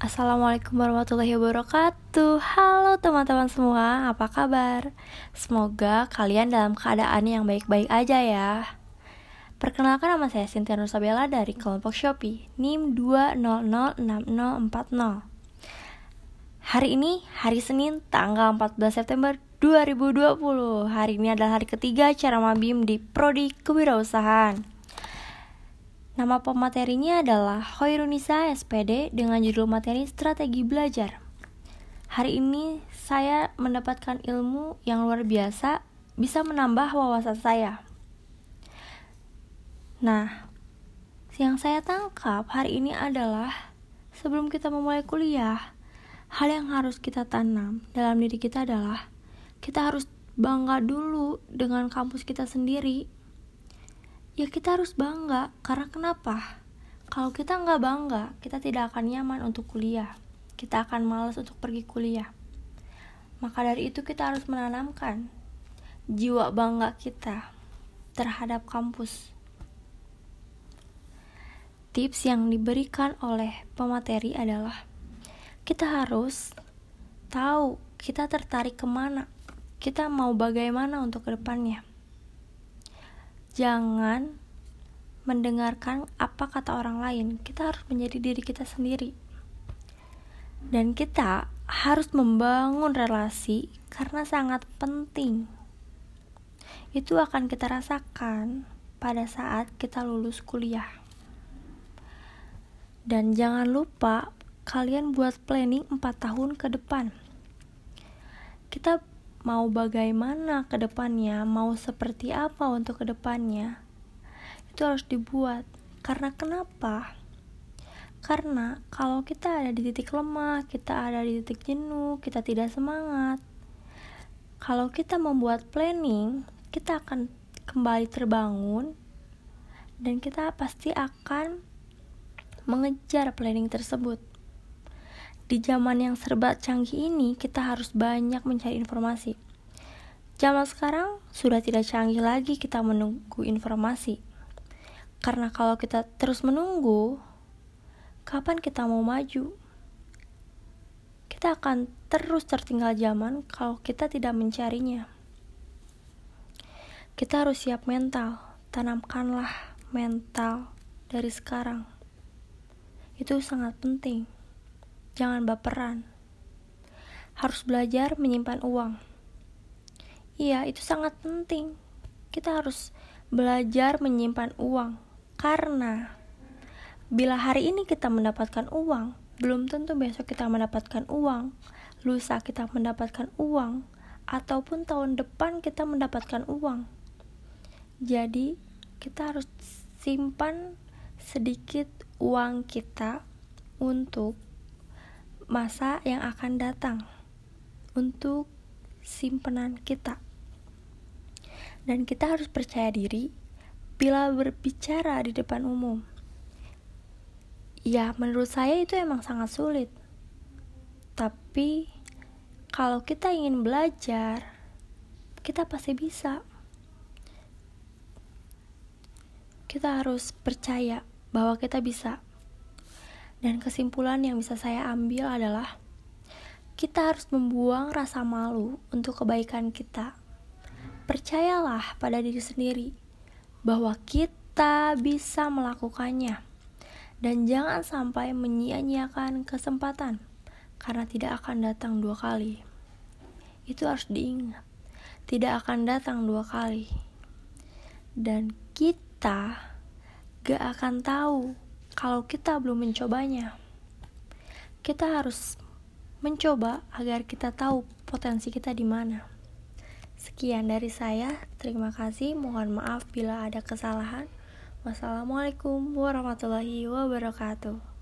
Assalamualaikum warahmatullahi wabarakatuh. Halo teman-teman semua, apa kabar? Semoga kalian dalam keadaan yang baik-baik aja ya. Perkenalkan nama saya Cynthia Nursabella dari kelompok Shopee NIM 2006040 Hari ini, hari Senin, tanggal 14 September 2020 Hari ini adalah hari ketiga cara mabim di Prodi Kewirausahaan Nama pematerinya adalah Hoirunisa SPD dengan judul materi Strategi Belajar. Hari ini saya mendapatkan ilmu yang luar biasa, bisa menambah wawasan saya. Nah, yang saya tangkap hari ini adalah sebelum kita memulai kuliah, hal yang harus kita tanam dalam diri kita adalah kita harus bangga dulu dengan kampus kita sendiri ya kita harus bangga. Karena kenapa? Kalau kita nggak bangga kita tidak akan nyaman untuk kuliah. Kita akan malas untuk pergi kuliah. Maka dari itu kita harus menanamkan jiwa bangga kita terhadap kampus. Tips yang diberikan oleh pemateri adalah kita harus tahu kita tertarik ke mana. Kita mau bagaimana untuk ke depannya jangan mendengarkan apa kata orang lain. Kita harus menjadi diri kita sendiri. Dan kita harus membangun relasi karena sangat penting. Itu akan kita rasakan pada saat kita lulus kuliah. Dan jangan lupa kalian buat planning 4 tahun ke depan. Kita mau bagaimana ke depannya, mau seperti apa untuk ke depannya, itu harus dibuat. Karena kenapa? Karena kalau kita ada di titik lemah, kita ada di titik jenuh, kita tidak semangat. Kalau kita membuat planning, kita akan kembali terbangun dan kita pasti akan mengejar planning tersebut. Di zaman yang serba canggih ini, kita harus banyak mencari informasi. Zaman sekarang sudah tidak canggih lagi kita menunggu informasi. Karena kalau kita terus menunggu, kapan kita mau maju? Kita akan terus tertinggal zaman kalau kita tidak mencarinya. Kita harus siap mental, tanamkanlah mental dari sekarang. Itu sangat penting. Jangan baperan. Harus belajar menyimpan uang. Iya, itu sangat penting. Kita harus belajar menyimpan uang karena bila hari ini kita mendapatkan uang, belum tentu besok kita mendapatkan uang, lusa kita mendapatkan uang, ataupun tahun depan kita mendapatkan uang. Jadi, kita harus simpan sedikit uang kita untuk masa yang akan datang untuk simpenan kita. Dan kita harus percaya diri bila berbicara di depan umum. Ya, menurut saya itu emang sangat sulit. Tapi kalau kita ingin belajar, kita pasti bisa. Kita harus percaya bahwa kita bisa. Dan kesimpulan yang bisa saya ambil adalah kita harus membuang rasa malu untuk kebaikan kita. Percayalah pada diri sendiri bahwa kita bisa melakukannya. Dan jangan sampai menyia-nyiakan kesempatan karena tidak akan datang dua kali. Itu harus diingat. Tidak akan datang dua kali. Dan kita gak akan tahu kalau kita belum mencobanya. Kita harus mencoba agar kita tahu potensi kita di mana. Sekian dari saya, terima kasih. Mohon maaf bila ada kesalahan. Wassalamualaikum warahmatullahi wabarakatuh.